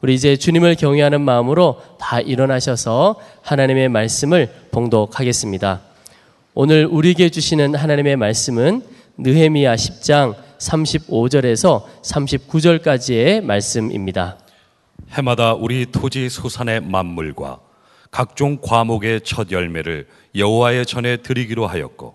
우리 이제 주님을 경외하는 마음으로 다 일어나셔서 하나님의 말씀을 봉독하겠습니다. 오늘 우리에게 주시는 하나님의 말씀은 느헤미야 10장 35절에서 39절까지의 말씀입니다. 해마다 우리 토지 소산의 만물과 각종 과목의 첫 열매를 여호와의 전에 드리기로 하였고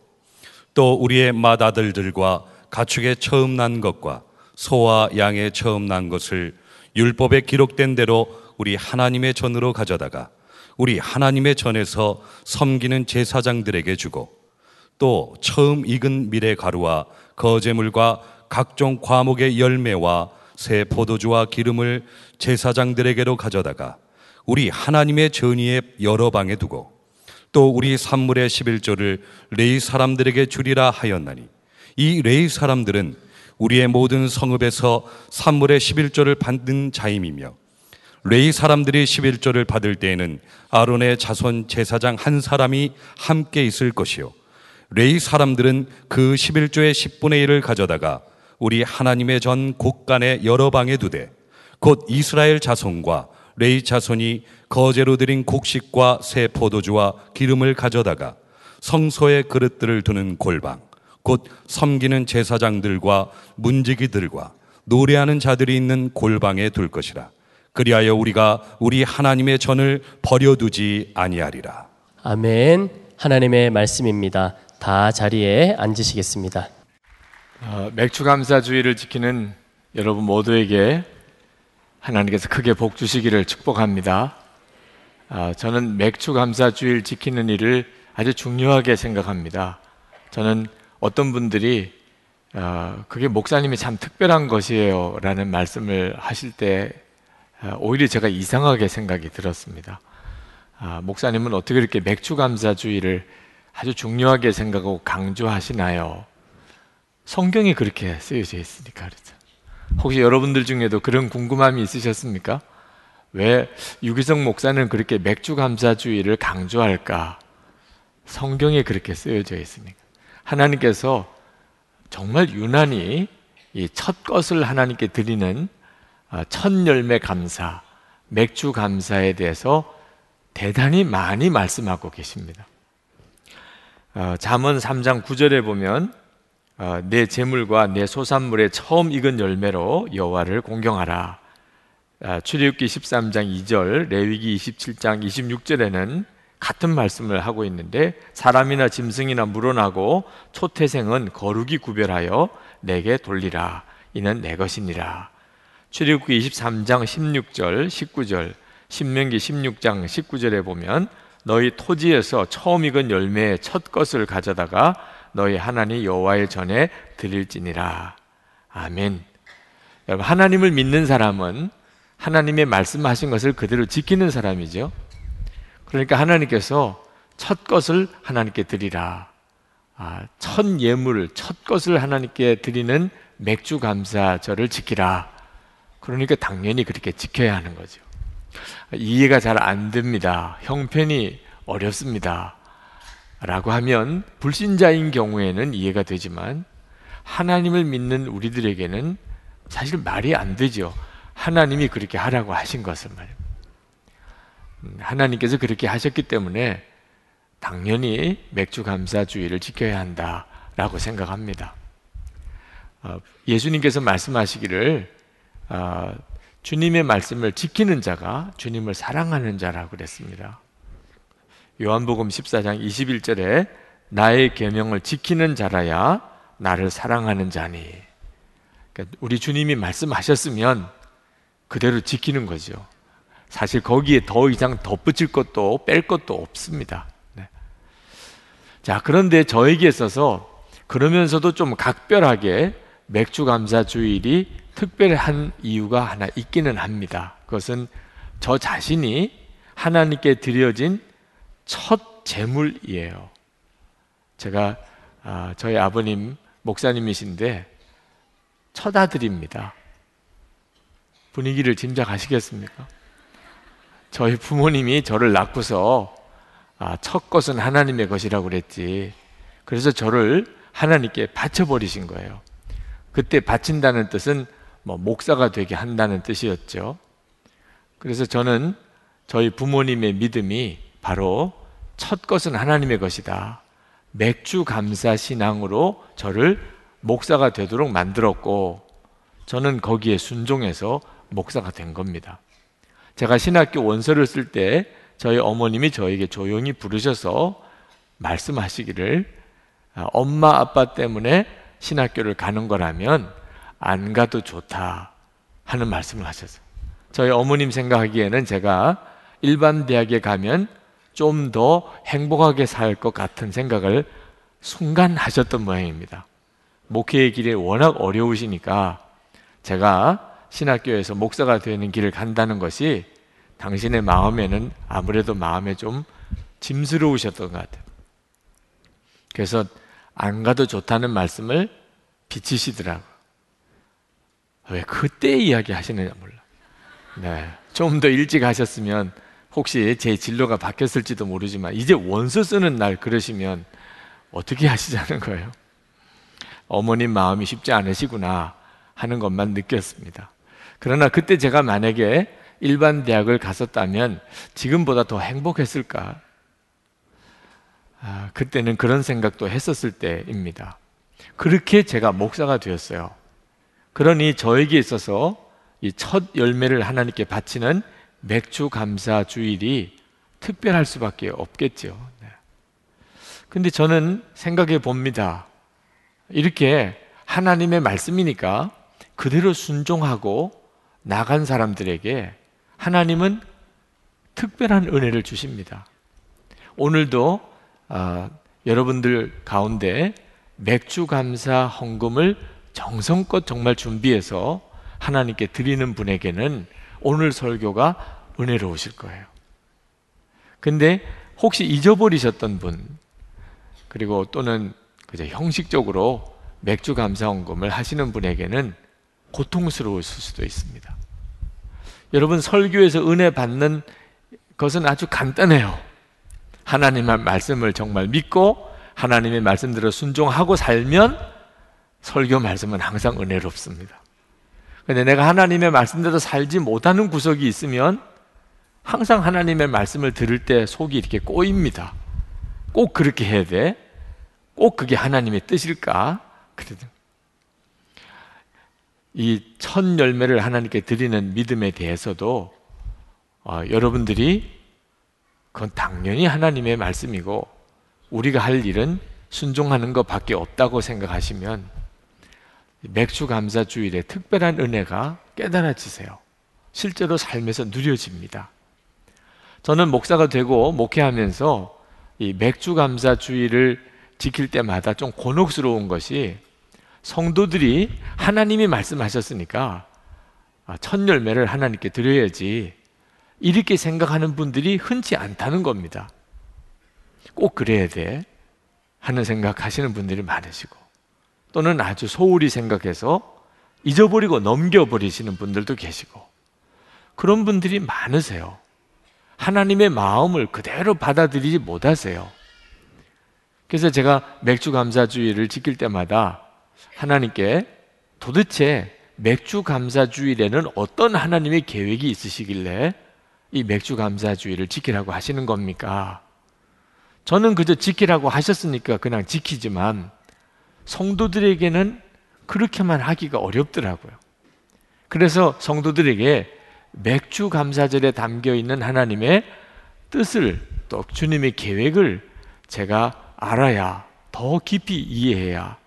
또 우리의 맏아들들과 가축의 처음 난 것과 소와 양의 처음 난 것을 율법에 기록된 대로 우리 하나님의 전으로 가져다가 우리 하나님의 전에서 섬기는 제사장들에게 주고 또 처음 익은 미래 가루와 거제물과 각종 과목의 열매와 새 포도주와 기름을 제사장들에게로 가져다가 우리 하나님의 전의의 여러 방에 두고 또 우리 산물의 11조를 레이 사람들에게 주리라 하였나니 이 레위 사람들은 우리의 모든 성읍에서 산물의 11조를 받는 자임이며 레위 사람들이 11조를 받을 때에는 아론의 자손 제사장 한 사람이 함께 있을 것이요. 레위 사람들은 그 11조의 10분의 1을 가져다가 우리 하나님의 전 곳간의 여러 방에 두되 곧 이스라엘 자손과 레위 자손이 거제로 드린 곡식과 새 포도주와 기름을 가져다가 성소의 그릇들을 두는 골방 곧 섬기는 제사장들과 문지기들과 노래하는 자들이 있는 골방에 둘 것이라 그리하여 우리가 우리 하나님의 전을 버려두지 아니하리라 아멘. 하나님의 말씀입니다. 다 자리에 앉으시겠습니다. 어, 맥주 감사주의를 지키는 여러분 모두에게 하나님께서 크게 복 주시기를 축복합니다. 어, 저는 맥주 감사주의를 지키는 일을 아주 중요하게 생각합니다. 저는 어떤 분들이 어, 그게 목사님이 참 특별한 것이에요 라는 말씀을 하실 때 어, 오히려 제가 이상하게 생각이 들었습니다. 아, 목사님은 어떻게 이렇게 맥주 감사주의를 아주 중요하게 생각하고 강조하시나요? 성경이 그렇게 쓰여져 있으니까 그렇죠. 혹시 여러분들 중에도 그런 궁금함이 있으셨습니까? 왜 유기성 목사는 그렇게 맥주 감사주의를 강조할까? 성경에 그렇게 쓰여져 있으니까. 하나님께서 정말 유난히 이 첫 것을 하나님께 드리는 아, 첫 열매 감사, 맥주 감사에 대해서 대단히 많이 말씀하고 계십니다. 어, 잠언 3장 9절에 보면 어, 내 재물과 내 소산물의 처음 익은 열매로 여호와를 공경하라. 어, 출애굽기 13장 2절, 레위기 27장 26절에는 같은 말씀을 하고 있는데 사람이나 짐승이나 물어나고 초태생은 거룩이 구별하여 내게 돌리라. 이는 내 것이니라. 출애굽기 23장 16절, 19절, 신명기 16장 19절에 보면 너희 토지에서 처음 익은 열매의 첫 것을 가져다가 너희 하나님 여호와의 전에 드릴지니라. 아멘. 여러분 하나님을 믿는 사람은 하나님의 말씀하신 것을 그대로 지키는 사람이죠. 그러니까 하나님께서 첫 것을 하나님께 드리라. 아, 첫 예물을 첫 것을 하나님께 드리는 맥주 감사절을 지키라. 그러니까 당연히 그렇게 지켜야 하는 거죠. 이해가 잘 안 됩니다. 형편이 어렵습니다. 라고 하면 불신자인 경우에는 이해가 되지만 하나님을 믿는 우리들에게는 사실 말이 안 되죠. 하나님이 그렇게 하라고 하신 것을 말입니다. 음, 하나님께서 그렇게 하셨기 때문에 당연히 맥주 감사주의를 지켜야 한다라고 생각합니다. 어, 예수님께서 말씀하시기를 어, 주님의 말씀을 지키는 자가 주님을 사랑하는 자라고 그랬습니다. 요한복음 14장 21절에 나의 계명을 지키는 자라야 나를 사랑하는 자니. 그러니까 우리 주님이 말씀하셨으면 그대로 지키는 거죠. 사실 거기에 더 이상 덧붙일 것도 뺄 것도 없습니다. 네. 자, 그런데 저에게 있어서 그러면서도 좀 각별하게 맥주 감사 주일이 특별한 이유가 하나 있기는 합니다. 그것은 저 자신이 하나님께 드려진 첫 재물이에요. 제가 아, 저희 아버님 목사님이신데 첫 아들입니다. 분위기를 짐작하시겠습니까? 저희 부모님이 저를 낳고서 아, 첫 것은 하나님의 것이라고 그랬지. 그래서 저를 하나님께 바쳐버리신 거예요. 그때 바친다는 뜻은 뭐 목사가 되게 한다는 뜻이었죠. 그래서 저는 저희 부모님의 믿음이 바로 첫 것은 하나님의 것이다. 맥주 감사 신앙으로 저를 목사가 되도록 만들었고 저는 거기에 순종해서 목사가 된 겁니다. 제가 신학교 원서를 쓸 때 저희 어머님이 저에게 조용히 부르셔서 말씀하시기를 아, 엄마 아빠 때문에 신학교를 가는 거라면 안 가도 좋다 하는 말씀을 하셨어요. 저희 어머님 생각하기에는 제가 일반 대학에 가면 좀 더 행복하게 살 것 같은 생각을 순간 하셨던 모양입니다. 목회의 길이 워낙 어려우시니까 제가 신학교에서 목사가 되는 길을 간다는 것이 당신의 마음에는 아무래도 마음에 좀 짐스러우셨던 것 같아요. 그래서 안 가도 좋다는 말씀을 비치시더라고요. 왜 그때 이야기 하시느냐 몰라. 네. 좀 더 일찍 하셨으면 혹시 제 진로가 바뀌었을지도 모르지만 이제 원서 쓰는 날 그러시면 어떻게 하시자는 거예요? 어머님 마음이 쉽지 않으시구나 하는 것만 느꼈습니다. 그러나 그때 제가 만약에 일반 대학을 갔었다면 지금보다 더 행복했을까? 아, 그때는 그런 생각도 했었을 때입니다. 그렇게 제가 목사가 되었어요. 그러니 저에게 있어서 이 첫 열매를 하나님께 바치는 맥주 감사 주일이 특별할 수밖에 없겠죠. 네. 근데 저는 생각해 봅니다. 이렇게 하나님의 말씀이니까 그대로 순종하고 나간 사람들에게 하나님은 특별한 은혜를 주십니다. 오늘도 어, 여러분들 가운데 맥주 감사 헌금을 정성껏 정말 준비해서 하나님께 드리는 분에게는 오늘 설교가 은혜로우실 거예요. 근데 혹시 잊어버리셨던 분, 그리고 또는 그저 형식적으로 맥주 감사 헌금을 하시는 분에게는 고통스러우실 수도 있습니다. 여러분 설교에서 은혜 받는 것은 아주 간단해요. 하나님의 말씀을 정말 믿고 하나님의 말씀대로 순종하고 살면 설교 말씀은 항상 은혜롭습니다. 근데 내가 하나님의 말씀대로 살지 못하는 구석이 있으면 항상 하나님의 말씀을 들을 때 속이 이렇게 꼬입니다. 꼭 그렇게 해야 돼. 꼭 그게 하나님의 뜻일까? 그래도 이 첫 열매를 하나님께 드리는 믿음에 대해서도 어, 여러분들이 그건 당연히 하나님의 말씀이고 우리가 할 일은 순종하는 것밖에 없다고 생각하시면 맥주 감사 주일에 특별한 은혜가 깨달아지세요. 실제로 삶에서 누려집니다. 저는 목사가 되고 목회하면서 이 맥주 감사 주일을 지킬 때마다 좀 곤혹스러운 것이 성도들이 하나님이 말씀하셨으니까 아, 첫 열매를 하나님께 드려야지 이렇게 생각하는 분들이 흔치 않다는 겁니다. 꼭 그래야 돼 하는 생각 하시는 분들이 많으시고 또는 아주 소홀히 생각해서 잊어버리고 넘겨버리시는 분들도 계시고 그런 분들이 많으세요. 하나님의 마음을 그대로 받아들이지 못하세요. 그래서 제가 맥주 감사주의를 지킬 때마다 하나님께 도대체 맥주 감사주일에는 어떤 하나님의 계획이 있으시길래 이 맥주 감사주의를 지키라고 하시는 겁니까? 저는 그저 지키라고 하셨으니까 그냥 지키지만 성도들에게는 그렇게만 하기가 어렵더라고요. 그래서 성도들에게 맥주 감사절에 담겨 있는 하나님의 뜻을 또 주님의 계획을 제가 알아야 더 깊이 이해해야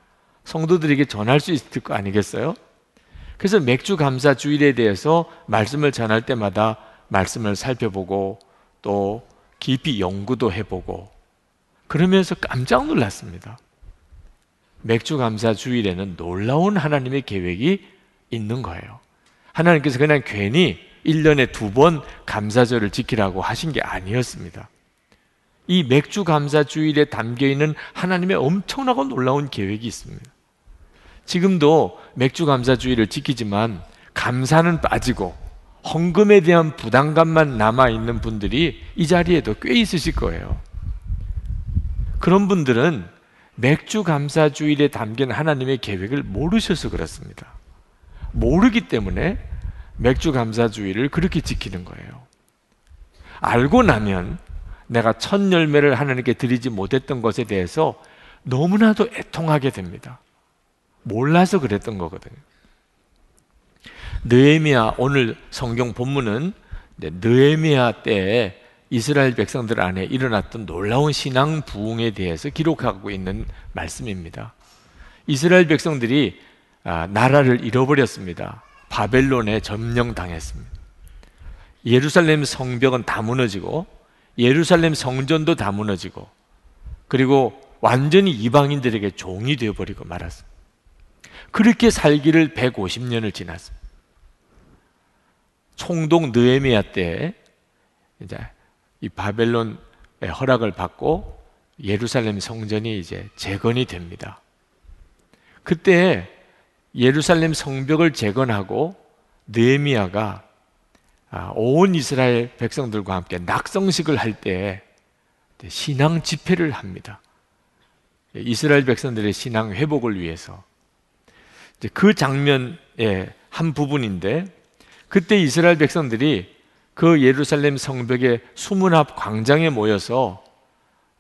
성도들에게 전할 수 있을 거 아니겠어요? 그래서 맥주 감사 주일에 대해서 말씀을 전할 때마다 말씀을 살펴보고 또 깊이 연구도 해보고 그러면서 깜짝 놀랐습니다. 맥주 감사 주일에는 놀라운 하나님의 계획이 있는 거예요. 하나님께서 그냥 괜히 1년에 두 번 감사절을 지키라고 하신 게 아니었습니다. 이 맥주 감사 주일에 담겨 있는 하나님의 엄청나고 놀라운 계획이 있습니다. 지금도 맥주 감사 주일을 지키지만 감사는 빠지고 헌금에 대한 부담감만 남아 있는 분들이 이 자리에도 꽤 있으실 거예요. 그런 분들은 맥주 감사 주일에 담긴 하나님의 계획을 모르셔서 그렇습니다. 모르기 때문에 맥주 감사주의를 그렇게 지키는 거예요. 알고 나면 내가 첫 열매를 하나님께 드리지 못했던 것에 대해서 너무나도 애통하게 됩니다. 몰라서 그랬던 거거든요. 느헤미야 오늘 성경 본문은 느헤미야 때 이스라엘 백성들 안에 일어났던 놀라운 신앙 부흥에 대해서 기록하고 있는 말씀입니다. 이스라엘 백성들이 아, 나라를 잃어버렸습니다. 바벨론에 점령당했습니다. 예루살렘 성벽은 다 무너지고 예루살렘 성전도 다 무너지고 그리고 완전히 이방인들에게 종이 되어버리고 말았습니다. 그렇게 살기를 150년을 지났습니다. 총독 느에미아 때 이제 이 바벨론의 허락을 받고 예루살렘 성전이 이제 재건이 됩니다. 그때 예루살렘 성벽을 재건하고 느에미아가 아, 온 이스라엘 백성들과 함께 낙성식을 할 때 신앙 집회를 합니다. 이스라엘 백성들의 신앙 회복을 위해서 그 장면의 한 부분인데 그때 이스라엘 백성들이 그 예루살렘 성벽의 수문 앞 광장에 모여서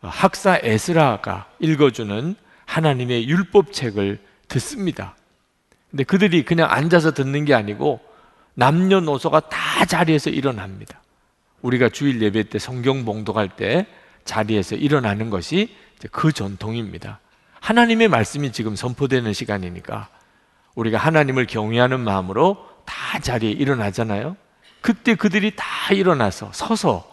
학사 에스라가 읽어주는 하나님의 율법책을 듣습니다. 근데 그들이 그냥 앉아서 듣는 게 아니고 남녀노소가 다 자리에서 일어납니다. 우리가 주일 예배 때 성경 봉독할 때 자리에서 일어나는 것이 그 전통입니다. 하나님의 말씀이 지금 선포되는 시간이니까 우리가 하나님을 경외하는 마음으로 다 자리에 일어나잖아요. 그때 그들이 다 일어나서 서서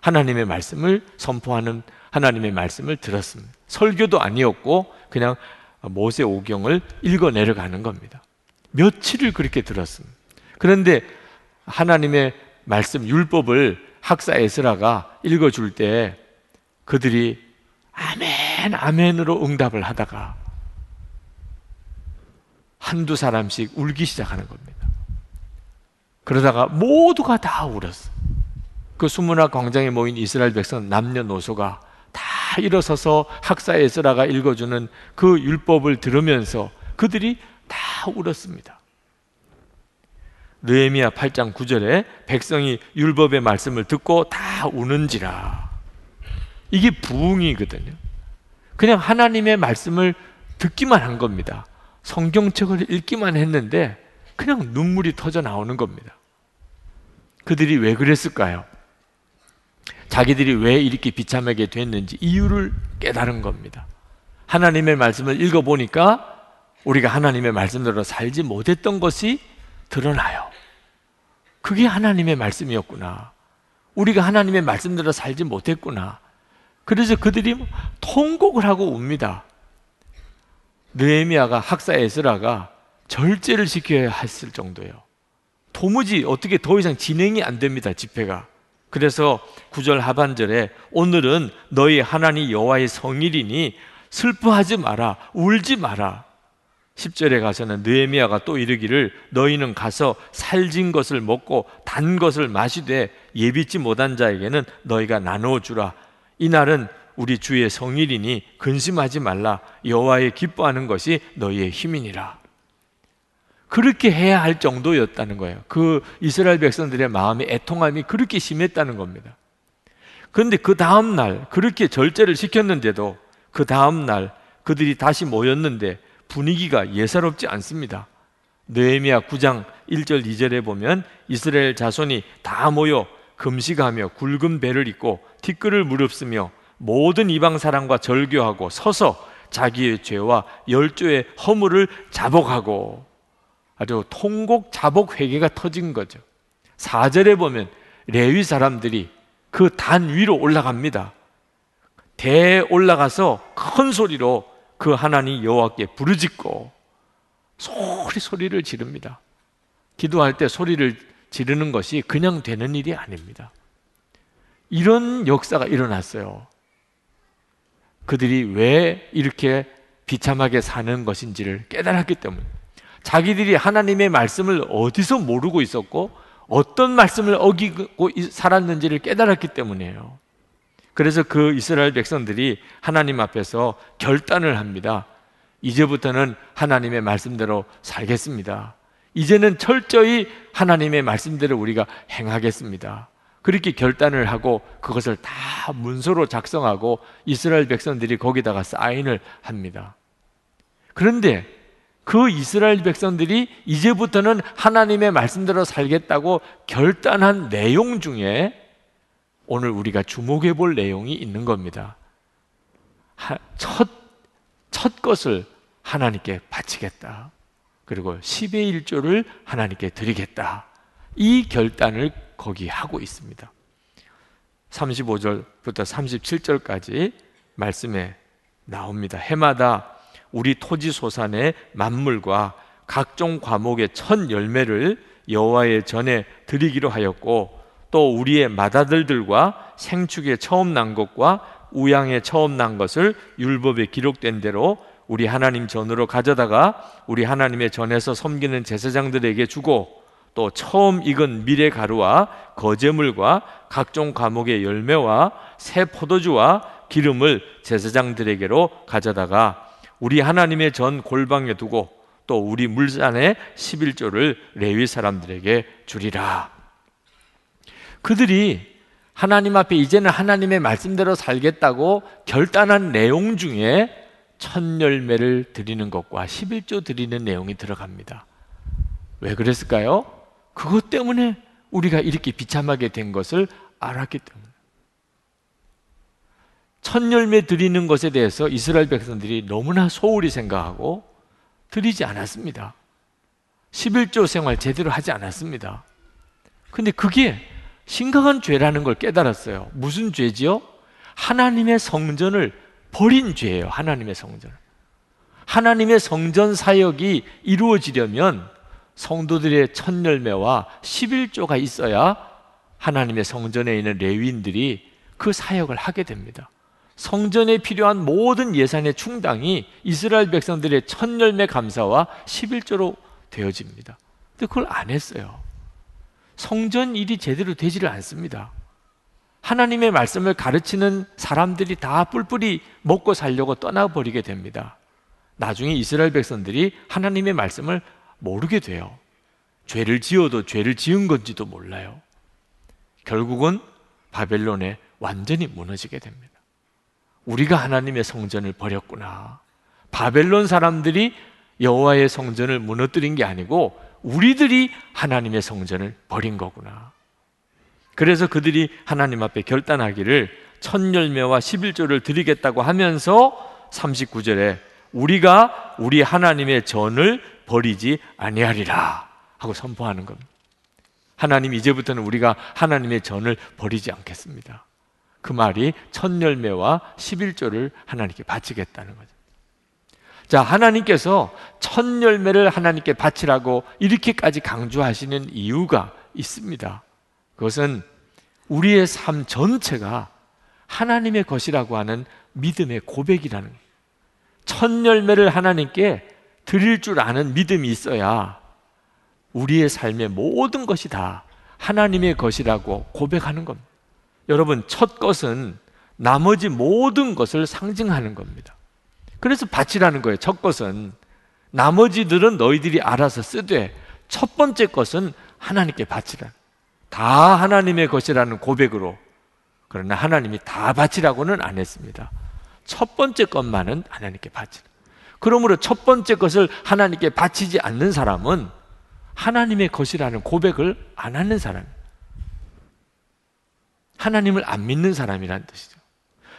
하나님의 말씀을 선포하는 하나님의 말씀을 들었습니다. 설교도 아니었고 그냥 모세 오경을 읽어 내려가는 겁니다. 며칠을 그렇게 들었습니다. 그런데 하나님의 말씀 율법을 학사 에스라가 읽어 줄 때 그들이 아멘 아멘으로 응답을 하다가 한두 사람씩 울기 시작하는 겁니다. 그러다가 모두가 다 울었어. 그 수문학 광장에 모인 이스라엘 백성 남녀노소가 다 일어서서 학사 에스라가 읽어주는 그 율법을 들으면서 그들이 다 울었습니다. 느헤미야 8장 9절에 백성이 율법의 말씀을 듣고 다 우는지라. 이게 부흥이거든요. 그냥 하나님의 말씀을 듣기만 한 겁니다. 성경책을 읽기만 했는데 그냥 눈물이 터져 나오는 겁니다. 그들이 왜 그랬을까요? 자기들이 왜 이렇게 비참하게 됐는지 이유를 깨달은 겁니다. 하나님의 말씀을 읽어보니까 우리가 하나님의 말씀대로 살지 못했던 것이 드러나요. 그게 하나님의 말씀이었구나. 우리가 하나님의 말씀대로 살지 못했구나. 그래서 그들이 통곡을 하고 웁니다. 느헤미야가 학사 에스라가 절제를 시켜야 했을 정도예요. 도무지 어떻게 더 이상 진행이 안 됩니다. 집회가. 그래서 구절 하반절에 오늘은 너희 하나님 여호와의 성일이니 슬퍼하지 마라 울지 마라 10절에 가서는 느헤미야가 또 이르기를 너희는 가서 살진 것을 먹고 단 것을 마시되 예비치 못한 자에게는 너희가 나누어 주라 이날은 우리 주의 성일이니 근심하지 말라 여호와의 기뻐하는 것이 너희의 힘이니라 그렇게 해야 할 정도였다는 거예요. 그 이스라엘 백성들의 마음의 애통함이 그렇게 심했다는 겁니다. 그런데 그 다음 날 그렇게 절제를 시켰는데도 그 다음 날 그들이 다시 모였는데 분위기가 예사롭지 않습니다. 느헤미야 9장 1절 2절에 보면 이스라엘 자손이 다 모여 금식하며 굵은 배를 입고 티끌을 무릅쓰며 모든 이방 사람과 절교하고 서서 자기의 죄와 열조의 허물을 자복하고 아주 통곡 자복 회개가 터진 거죠. 4절에 보면 레위 사람들이 그 단 위로 올라갑니다. 대 올라가서 큰 소리로 그 하나님 여호와께 부르짖고 소리 소리를 지릅니다. 기도할 때 소리를 지르는 것이 그냥 되는 일이 아닙니다. 이런 역사가 일어났어요. 그들이 왜 이렇게 비참하게 사는 것인지를 깨달았기 때문에 자기들이 하나님의 말씀을 어디서 모르고 있었고 어떤 말씀을 어기고 살았는지를 깨달았기 때문이에요. 그래서 그 이스라엘 백성들이 하나님 앞에서 결단을 합니다. 이제부터는 하나님의 말씀대로 살겠습니다. 이제는 철저히 하나님의 말씀대로 우리가 행하겠습니다. 그렇게 결단을 하고 그것을 다 문서로 작성하고 이스라엘 백성들이 거기다가 사인을 합니다. 그런데 그 이스라엘 백성들이 이제부터는 하나님의 말씀대로 살겠다고 결단한 내용 중에 오늘 우리가 주목해 볼 내용이 있는 겁니다. 첫, 첫 것을 하나님께 바치겠다. 그리고 10의 1조를 하나님께 드리겠다. 이 결단을 거기 하고 있습니다. 35절부터 37절까지 말씀에 나옵니다. 해마다 우리 토지 소산의 만물과 각종 과목의 첫 열매를 여호와의 전에 드리기로 하였고 또 우리의 맏아들들과 생축에 처음 난 것과 우양에 처음 난 것을 율법에 기록된 대로 우리 하나님 전으로 가져다가 우리 하나님의 전에서 섬기는 제사장들에게 주고 또 처음 익은 미래 가루와 거제물과 각종 과목의 열매와 새 포도주와 기름을 제사장들에게로 가져다가 우리 하나님의 전 골방에 두고 또 우리 물산의 11조를 레위 사람들에게 주리라. 그들이 하나님 앞에 이제는 하나님의 말씀대로 살겠다고 결단한 내용 중에 첫 열매를 드리는 것과 11조 드리는 내용이 들어갑니다. 왜 그랬을까요? 그것 때문에 우리가 이렇게 비참하게 된 것을 알았기 때문에. 첫 열매 드리는 것에 대해서 이스라엘 백성들이 너무나 소홀히 생각하고 드리지 않았습니다. 11조 생활 제대로 하지 않았습니다. 근데 그게 심각한 죄라는 걸 깨달았어요. 무슨 죄지요? 하나님의 성전을 버린 죄예요. 하나님의 성전. 하나님의 성전 사역이 이루어지려면 성도들의 첫 열매와 11조가 있어야 하나님의 성전에 있는 레위인들이 그 사역을 하게 됩니다. 성전에 필요한 모든 예산의 충당이 이스라엘 백성들의 첫 열매 감사와 11조로 되어집니다. 근데 그걸 안 했어요. 성전 일이 제대로 되지를 않습니다. 하나님의 말씀을 가르치는 사람들이 다 뿔뿔이 먹고 살려고 떠나버리게 됩니다. 나중에 이스라엘 백성들이 하나님의 말씀을 모르게 돼요. 죄를 지어도 죄를 지은 건지도 몰라요. 결국은 바벨론에 완전히 무너지게 됩니다. 우리가 하나님의 성전을 버렸구나. 바벨론 사람들이 여호와의 성전을 무너뜨린 게 아니고 우리들이 하나님의 성전을 버린 거구나. 그래서 그들이 하나님 앞에 결단하기를 첫 열매와 11조를 드리겠다고 하면서 39절에 우리가 우리 하나님의 전을 버리지 아니하리라 하고 선포하는 겁니다. 하나님 이제부터는 우리가 하나님의 전을 버리지 않겠습니다. 그 말이 첫 열매와 11조를 하나님께 바치겠다는 거죠. 자, 하나님께서 첫 열매를 하나님께 바치라고 이렇게까지 강조하시는 이유가 있습니다. 그것은 우리의 삶 전체가 하나님의 것이라고 하는 믿음의 고백이라는 첫 열매를 하나님께 드릴 줄 아는 믿음이 있어야 우리의 삶의 모든 것이 다 하나님의 것이라고 고백하는 겁니다. 여러분, 첫 것은 나머지 모든 것을 상징하는 겁니다. 그래서 바치라는 거예요. 첫 것은 나머지들은 너희들이 알아서 쓰되 첫 번째 것은 하나님께 바치라. 다 하나님의 것이라는 고백으로 그러나 하나님이 다 바치라고는 안 했습니다. 첫 번째 것만은 하나님께 바치라. 그러므로 첫 번째 것을 하나님께 바치지 않는 사람은 하나님의 것이라는 고백을 안 하는 사람입니다. 하나님을 안 믿는 사람이란 뜻이죠.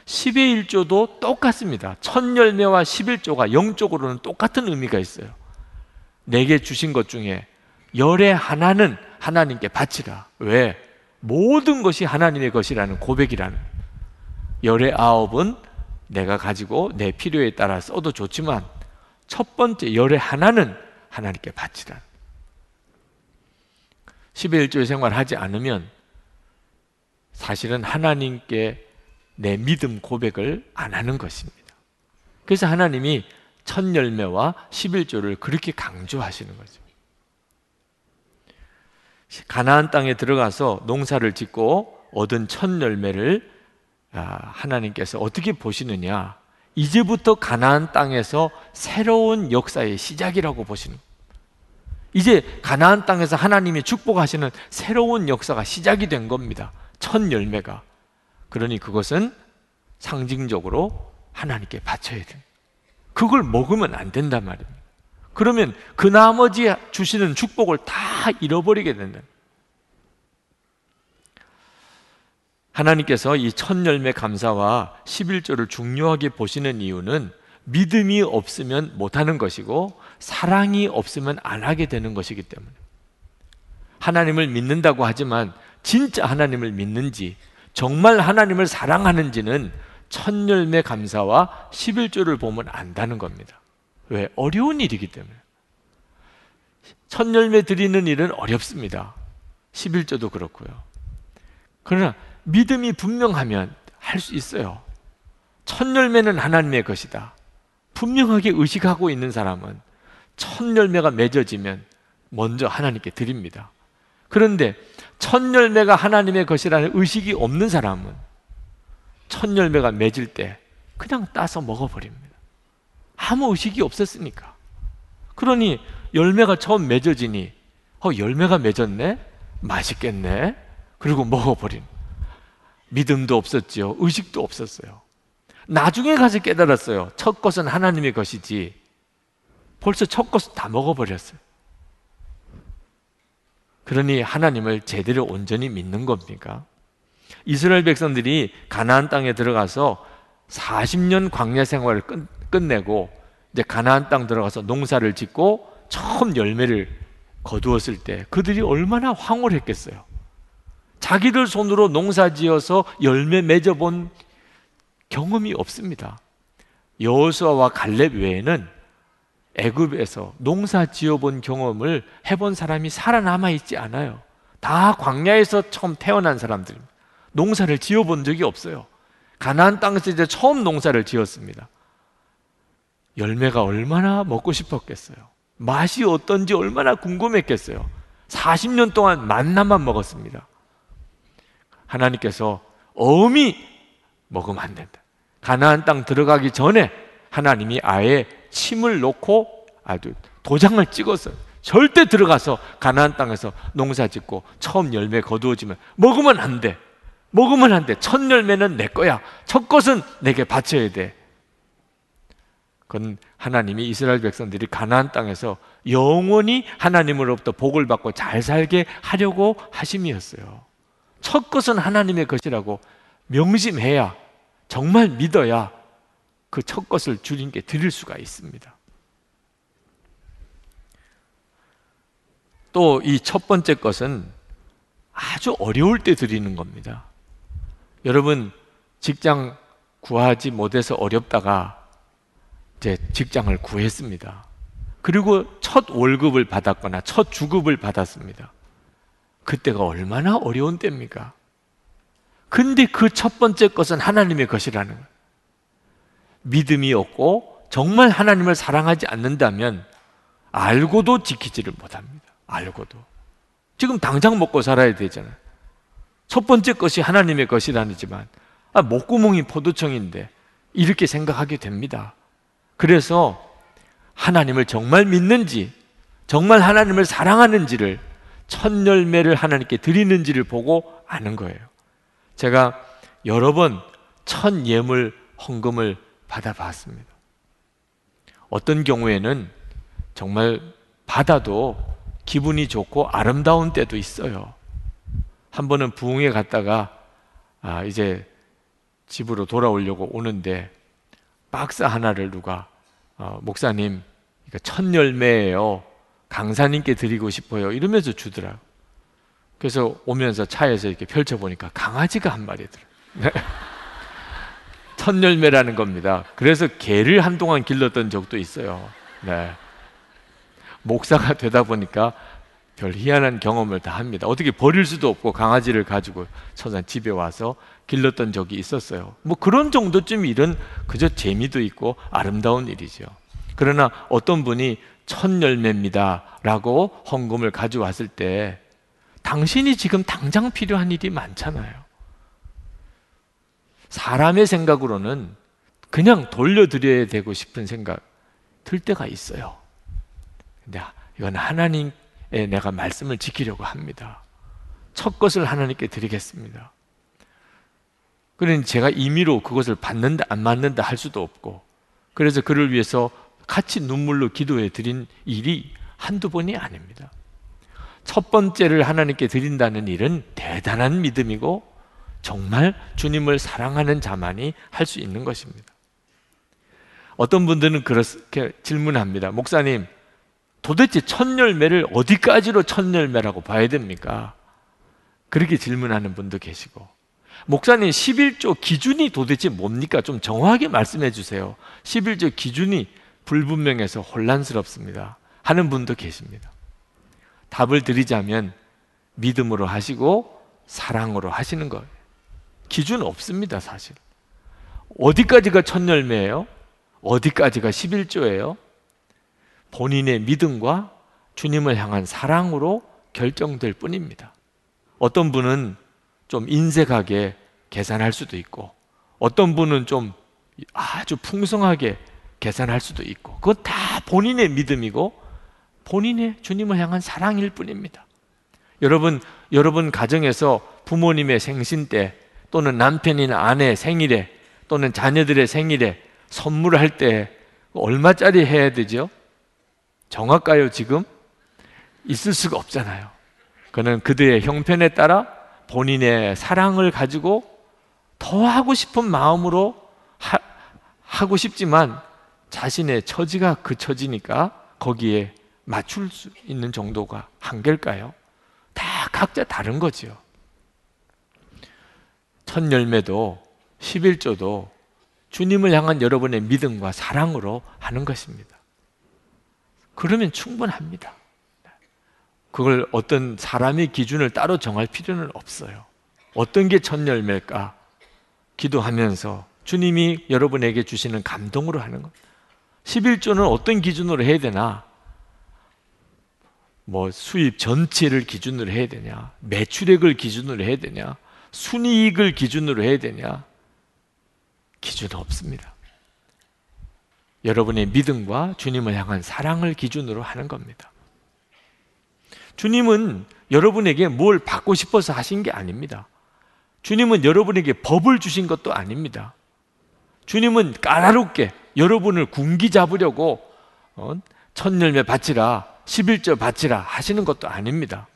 10의 1조도 똑같습니다. 첫 열매와 11조가 영적으로는 똑같은 의미가 있어요. 내게 주신 것 중에 열의 하나는 하나님께 바치라. 왜? 모든 것이 하나님의 것이라는 고백이라는. 열의 아홉은 내가 가지고 내 필요에 따라 써도 좋지만 첫 번째 열의 하나는 하나님께 바치라. 10의 1조의 생활하지 않으면 사실은 하나님께 내 믿음 고백을 안 하는 것입니다. 그래서 하나님이 첫 열매와 11조를 그렇게 강조하시는 거죠. 가나안 땅에 들어가서 농사를 짓고 얻은 첫 열매를 아, 하나님께서 어떻게 보시느냐? 이제부터 가나안 땅에서 새로운 역사의 시작이라고 보시는 이제 가나안 땅에서 하나님이 축복하시는 새로운 역사가 시작이 된 겁니다. 첫 열매가. 그러니 그것은 상징적으로 하나님께 바쳐야 돼. 그걸 먹으면 안 된단 말입니다. 그러면 그 나머지 주시는 축복을 다 잃어버리게 된다. 하나님께서 이 첫 열매 감사와 11조를 중요하게 보시는 이유는 믿음이 없으면 못하는 것이고 사랑이 없으면 안 하게 되는 것이기 때문에 하나님을 믿는다고 하지만 진짜 하나님을 믿는지 정말 하나님을 사랑하는지는 첫 열매 감사와 11조를 보면 안다는 겁니다. 왜? 어려운 일이기 때문에. 첫 열매 드리는 일은 어렵습니다. 11조도 그렇고요. 그러나 믿음이 분명하면 할 수 있어요. 첫 열매는 하나님의 것이다. 분명하게 의식하고 있는 사람은 첫 열매가 맺어지면 먼저 하나님께 드립니다. 그런데 첫 열매가 하나님의 것이라는 의식이 없는 사람은 첫 열매가 맺을 때 그냥 따서 먹어버립니다. 아무 의식이 없었으니까. 그러니 열매가 처음 맺어지니 어 열매가 맺었네? 맛있겠네? 그리고 먹어버린. 믿음도 없었지요. 의식도 없었어요. 나중에 가서 깨달았어요. 첫 것은 하나님의 것이지. 벌써 첫 것은 다 먹어버렸어요. 그러니 하나님을 제대로 온전히 믿는 겁니까? 이스라엘 백성들이 가나안 땅에 들어가서 40년 광야 생활을 끝, 끝내고 이제 가나안 땅 들어가서 농사를 짓고 처음 열매를 거두었을 때 그들이 얼마나 황홀했겠어요. 자기들 손으로 농사 지어서 열매 맺어본 경험이 없습니다. 여호수아와 갈렙 외에는 애굽에서 농사 지어본 경험을 해본 사람이 살아남아 있지 않아요. 다 광야에서 처음 태어난 사람들. 농사를 지어본 적이 없어요. 가나안 땅에서 이제 처음 농사를 지었습니다. 열매가 얼마나 먹고 싶었겠어요. 맛이 어떤지 얼마나 궁금했겠어요. 40년 동안 만나만 먹었습니다. 하나님께서 어음이 먹으면 안 된다. 가나안 땅 들어가기 전에 하나님이 아예 침을 놓고 아주 도장을 찍었어요. 절대 들어가서 가나안 땅에서 농사 짓고 처음 열매 거두어지면 먹으면 안 돼. 먹으면 안 돼. 첫 열매는 내 거야. 첫 것은 내게 바쳐야 돼. 그건 하나님이 이스라엘 백성들이 가나안 땅에서 영원히 하나님으로부터 복을 받고 잘 살게 하려고 하심이었어요. 첫 것은 하나님의 것이라고 명심해야 정말 믿어야 그 첫 것을 주님께 드릴 수가 있습니다. 또 이 첫 번째 것은 아주 어려울 때 드리는 겁니다. 여러분 직장 구하지 못해서 어렵다가 이제 직장을 구했습니다. 그리고 첫 월급을 받았거나 첫 주급을 받았습니다. 그때가 얼마나 어려운 때입니까? 근데 그 첫 번째 것은 하나님의 것이라는 거예요. 믿음이 없고 정말 하나님을 사랑하지 않는다면 알고도 지키지를 못합니다. 알고도. 지금 당장 먹고 살아야 되잖아요. 첫 번째 것이 하나님의 것이라지만 아, 목구멍이 포도청인데 이렇게 생각하게 됩니다. 그래서 하나님을 정말 믿는지 정말 하나님을 사랑하는지를 첫 열매를 하나님께 드리는지를 보고 아는 거예요. 제가 여러 번 첫 예물 헌금을 받아봤습니다. 어떤 경우에는 정말 받아도 기분이 좋고 아름다운 때도 있어요. 한 번은 부흥에 갔다가 아, 이제 집으로 돌아오려고 오는데 박스 하나를 누가 어, 목사님 첫 열매예요. 강사님께 드리고 싶어요. 이러면서 주더라고. 그래서 오면서 차에서 이렇게 펼쳐보니까 강아지가 한 마리 들어요. 첫 열매라는 겁니다. 그래서 개를 한동안 길렀던 적도 있어요. 네. 목사가 되다 보니까 별 희한한 경험을 다 합니다. 어떻게 버릴 수도 없고 강아지를 가지고 천산 집에 와서 길렀던 적이 있었어요. 뭐 그런 정도쯤 일은 그저 재미도 있고 아름다운 일이죠. 그러나 어떤 분이 첫 열매입니다라고 헌금을 가져왔을 때 당신이 지금 당장 필요한 일이 많잖아요. 사람의 생각으로는 그냥 돌려드려야 되고 싶은 생각 들 때가 있어요. 근데 이건 하나님의 내가 말씀을 지키려고 합니다. 첫 것을 하나님께 드리겠습니다. 그러니 제가 임의로 그것을 받는다 안 받는다 할 수도 없고 그래서 그를 위해서 같이 눈물로 기도해 드린 일이 한두 번이 아닙니다. 첫 번째를 하나님께 드린다는 일은 대단한 믿음이고 정말 주님을 사랑하는 자만이 할 수 있는 것입니다. 어떤 분들은 그렇게 질문합니다. 목사님, 도대체 첫 열매를 어디까지로 첫 열매라고 봐야 됩니까? 그렇게 질문하는 분도 계시고, 목사님 11조 기준이 도대체 뭡니까? 좀 정확하게 말씀해 주세요. 11조 기준이 불분명해서 혼란스럽습니다. 하는 분도 계십니다. 답을 드리자면 믿음으로 하시고 사랑으로 하시는 거예요. 기준 없습니다, 사실. 어디까지가 첫 열매예요? 어디까지가 11조예요? 본인의 믿음과 주님을 향한 사랑으로 결정될 뿐입니다. 어떤 분은 좀 인색하게 계산할 수도 있고, 어떤 분은 좀 아주 풍성하게 계산할 수도 있고, 그건 다 본인의 믿음이고, 본인의 주님을 향한 사랑일 뿐입니다. 여러분, 여러분 가정에서 부모님의 생신 때, 또는 남편이나 아내 생일에, 또는 자녀들의 생일에 선물을 할때 얼마짜리 해야 되죠? 정할까요, 지금? 있을 수가 없잖아요. 그는 그들의 형편에 따라 본인의 사랑을 가지고 더 하고 싶은 마음으로 하, 하고 싶지만 자신의 처지가 그 처지니까 거기에 맞출 수 있는 정도가 한계일까요? 다 각자 다른 거지요. 첫 열매도 11조도 주님을 향한 여러분의 믿음과 사랑으로 하는 것입니다. 그러면 충분합니다. 그걸 어떤 사람의 기준을 따로 정할 필요는 없어요. 어떤 게 첫 열매일까? 기도하면서 주님이 여러분에게 주시는 감동으로 하는 것. 11조는 어떤 기준으로 해야 되나? 뭐 수입 전체를 기준으로 해야 되냐? 매출액을 기준으로 해야 되냐? 순이익을 기준으로 해야 되냐? 기준 없습니다. 여러분의 믿음과 주님을 향한 사랑을 기준으로 하는 겁니다. 주님은 여러분에게 뭘 받고 싶어서 하신 게 아닙니다. 주님은 여러분에게 법을 주신 것도 아닙니다. 주님은 까다롭게 여러분을 군기 잡으려고 어? 첫 열매 바치라, 11절 바치라 하시는 것도 아닙니다.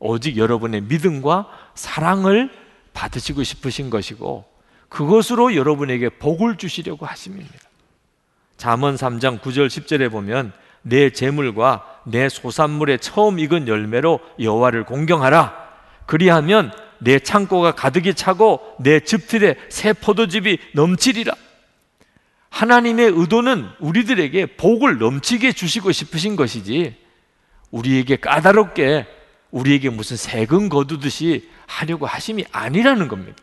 오직 여러분의 믿음과 사랑을 받으시고 싶으신 것이고 그것으로 여러분에게 복을 주시려고 하십니다. 잠언 3장 9절 10절에 보면 내 재물과 내 소산물의 처음 익은 열매로 여호와를 공경하라. 그리하면 내 창고가 가득히 차고 내 즙틀에 새 포도즙이 넘치리라. 하나님의 의도는 우리들에게 복을 넘치게 주시고 싶으신 것이지 우리에게 까다롭게 우리에게 무슨 세금 거두듯이 하려고 하심이 아니라는 겁니다.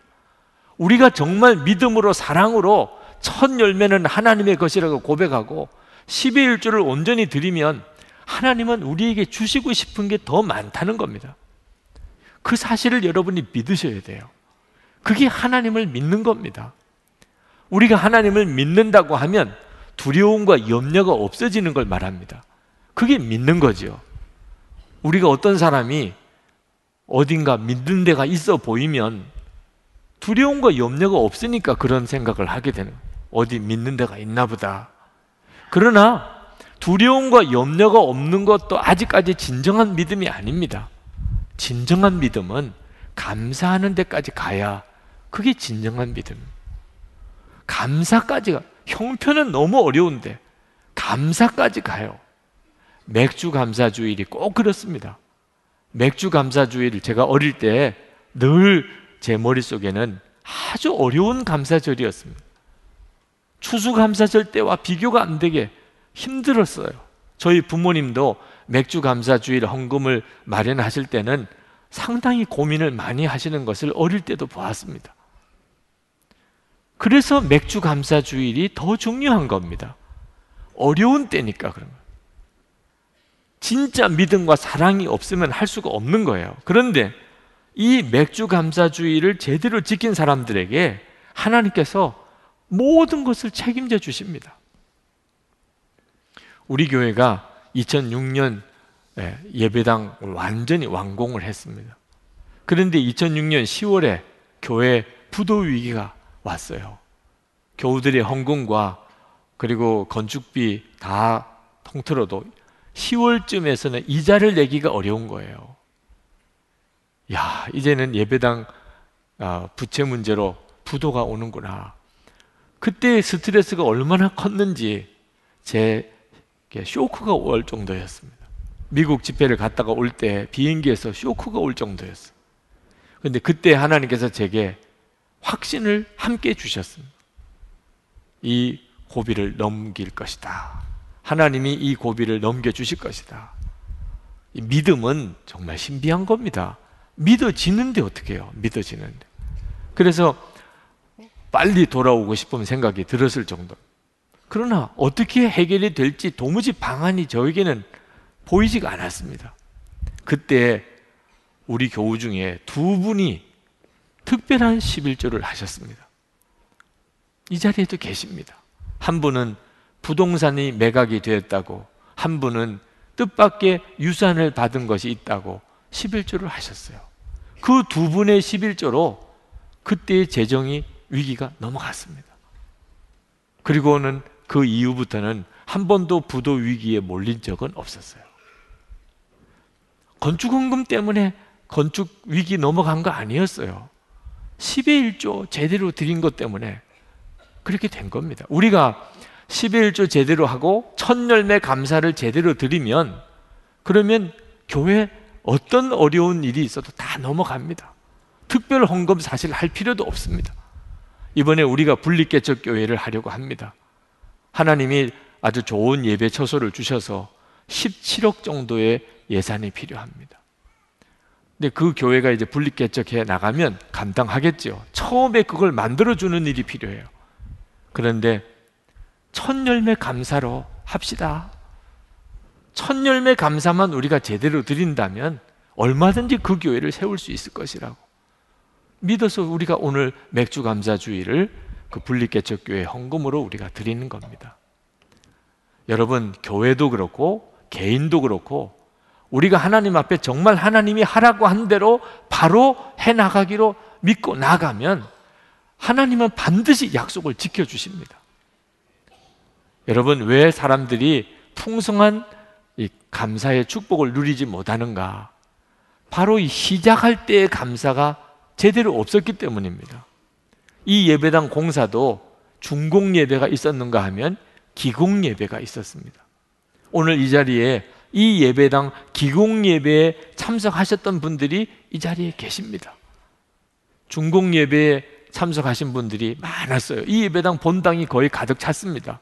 우리가 정말 믿음으로 사랑으로 첫 열매는 하나님의 것이라고 고백하고 10의 1조를 온전히 드리면 하나님은 우리에게 주시고 싶은 게 더 많다는 겁니다. 그 사실을 여러분이 믿으셔야 돼요. 그게 하나님을 믿는 겁니다. 우리가 하나님을 믿는다고 하면 두려움과 염려가 없어지는 걸 말합니다. 그게 믿는 거죠. 우리가 어떤 사람이 어딘가 믿는 데가 있어 보이면 두려움과 염려가 없으니까 그런 생각을 하게 되는 어디 믿는 데가 있나 보다. 그러나 두려움과 염려가 없는 것도 아직까지 진정한 믿음이 아닙니다. 진정한 믿음은 감사하는 데까지 가야 그게 진정한 믿음. 감사까지가 형편은 너무 어려운데 감사까지 가요. 맥주 감사 주일이 꼭 그렇습니다. 맥주 감사 주일 제가 어릴 때 늘 제 머릿속에는 아주 어려운 감사절이었습니다. 추수 감사절 때와 비교가 안 되게 힘들었어요. 저희 부모님도 맥주 감사 주일 헌금을 마련하실 때는 상당히 고민을 많이 하시는 것을 어릴 때도 보았습니다. 그래서 맥주 감사 주일이 더 중요한 겁니다. 어려운 때니까 그런 거예요. 진짜 믿음과 사랑이 없으면 할 수가 없는 거예요. 그런데 이 맥주 감사주의를 제대로 지킨 사람들에게 하나님께서 모든 것을 책임져 주십니다. 우리 교회가 2006년 예, 예배당을 완전히 완공을 했습니다. 그런데 2006년 10월에 교회 부도 위기가 왔어요. 교우들의 헌금과 그리고 건축비 다 통틀어도 10월쯤에서는 이자를 내기가 어려운 거예요. 야, 이제는 예배당 아, 부채 문제로 부도가 오는구나. 그때 스트레스가 얼마나 컸는지 제 쇼크가 올 정도였습니다. 미국 집회를 갔다가 올 때 비행기에서 쇼크가 올 정도였어요. 근데 그때 하나님께서 제게 확신을 함께 주셨습니다. 이 고비를 넘길 것이다. 하나님이 이 고비를 넘겨 주실 것이다. 믿음은 정말 신비한 겁니다. 믿어지는데 어떻게 해요? 믿어지는데. 그래서 빨리 돌아오고 싶은 생각이 들었을 정도. 그러나 어떻게 해결이 될지 도무지 방안이 저에게는 보이지가 않았습니다. 그때 우리 교우 중에 두 분이 특별한 11조를 하셨습니다. 이 자리에도 계십니다. 한 분은 부동산이 매각이 되었다고, 한 분은 뜻밖의 유산을 받은 것이 있다고 11조를 하셨어요. 그 두 분의 11조로 그때의 재정이 위기가 넘어갔습니다. 그리고는 그 이후부터는 한 번도 부도 위기에 몰린 적은 없었어요. 건축헌금 때문에 건축 위기 넘어간 거 아니었어요. 10의 1조 제대로 드린 것 때문에 그렇게 된 겁니다. 우리가 10의 1조 제대로 하고 첫 열매 감사를 제대로 드리면 그러면 교회 어떤 어려운 일이 있어도 다 넘어갑니다. 특별 헌금 사실 할 필요도 없습니다. 이번에 우리가 분리개척 교회를 하려고 합니다. 하나님이 아주 좋은 예배 처소를 주셔서 17억 정도의 예산이 필요합니다. 근데 그 교회가 이제 분리개척해 나가면 감당하겠죠. 처음에 그걸 만들어 주는 일이 필요해요. 그런데 첫 열매 감사로 합시다. 첫 열매 감사만 우리가 제대로 드린다면 얼마든지 그 교회를 세울 수 있을 것이라고. 믿어서 우리가 오늘 맥주 감사 주의를 그 분리개척 교회 헌금으로 우리가 드리는 겁니다. 여러분 교회도 그렇고 개인도 그렇고 우리가 하나님 앞에 정말 하나님이 하라고 한 대로 바로 해 나가기로 믿고 나가면 하나님은 반드시 약속을 지켜 주십니다. 여러분 왜 사람들이 풍성한 이 감사의 축복을 누리지 못하는가? 바로 이 시작할 때의 감사가 제대로 없었기 때문입니다. 이 예배당 공사도 중공 예배가 있었는가 하면 기공 예배가 있었습니다. 오늘 이 자리에 이 예배당 기공 예배에 참석하셨던 분들이 이 자리에 계십니다. 중공 예배에 참석하신 분들이 많았어요. 이 예배당 본당이 거의 가득 찼습니다.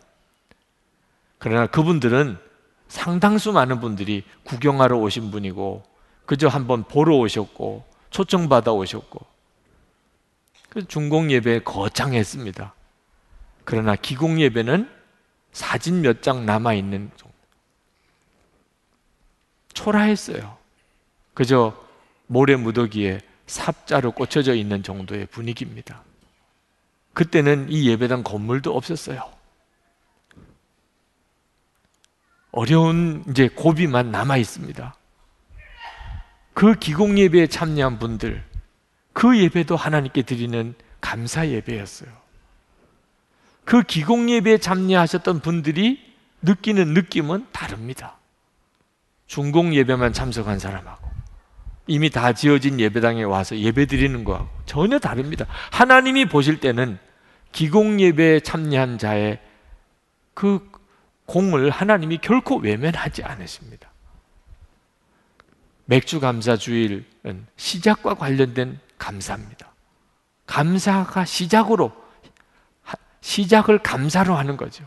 그러나 그분들은 상당수 많은 분들이 구경하러 오신 분이고 그저 한번 보러 오셨고 초청받아 오셨고 그 중공 예배에 거창했습니다. 그러나 기공 예배는 사진 몇 장 남아 있는 정도. 초라했어요. 그저 모래 무더기에 삽자로 꽂혀져 있는 정도의 분위기입니다. 그때는 이 예배당 건물도 없었어요. 어려운 이제 고비만 남아 있습니다. 그 기공 예배에 참여한 분들, 그 예배도 하나님께 드리는 감사 예배였어요. 그 기공 예배에 참여하셨던 분들이 느끼는 느낌은 다릅니다. 중공 예배만 참석한 사람하고 이미 다 지어진 예배당에 와서 예배 드리는 거하고 전혀 다릅니다. 하나님이 보실 때는 기공 예배에 참여한 자의 그 공을 하나님이 결코 외면하지 않으십니다. 맥주 감사 주일은 시작과 관련된 감사입니다. 감사가 시작으로 시작을 감사로 하는 거죠.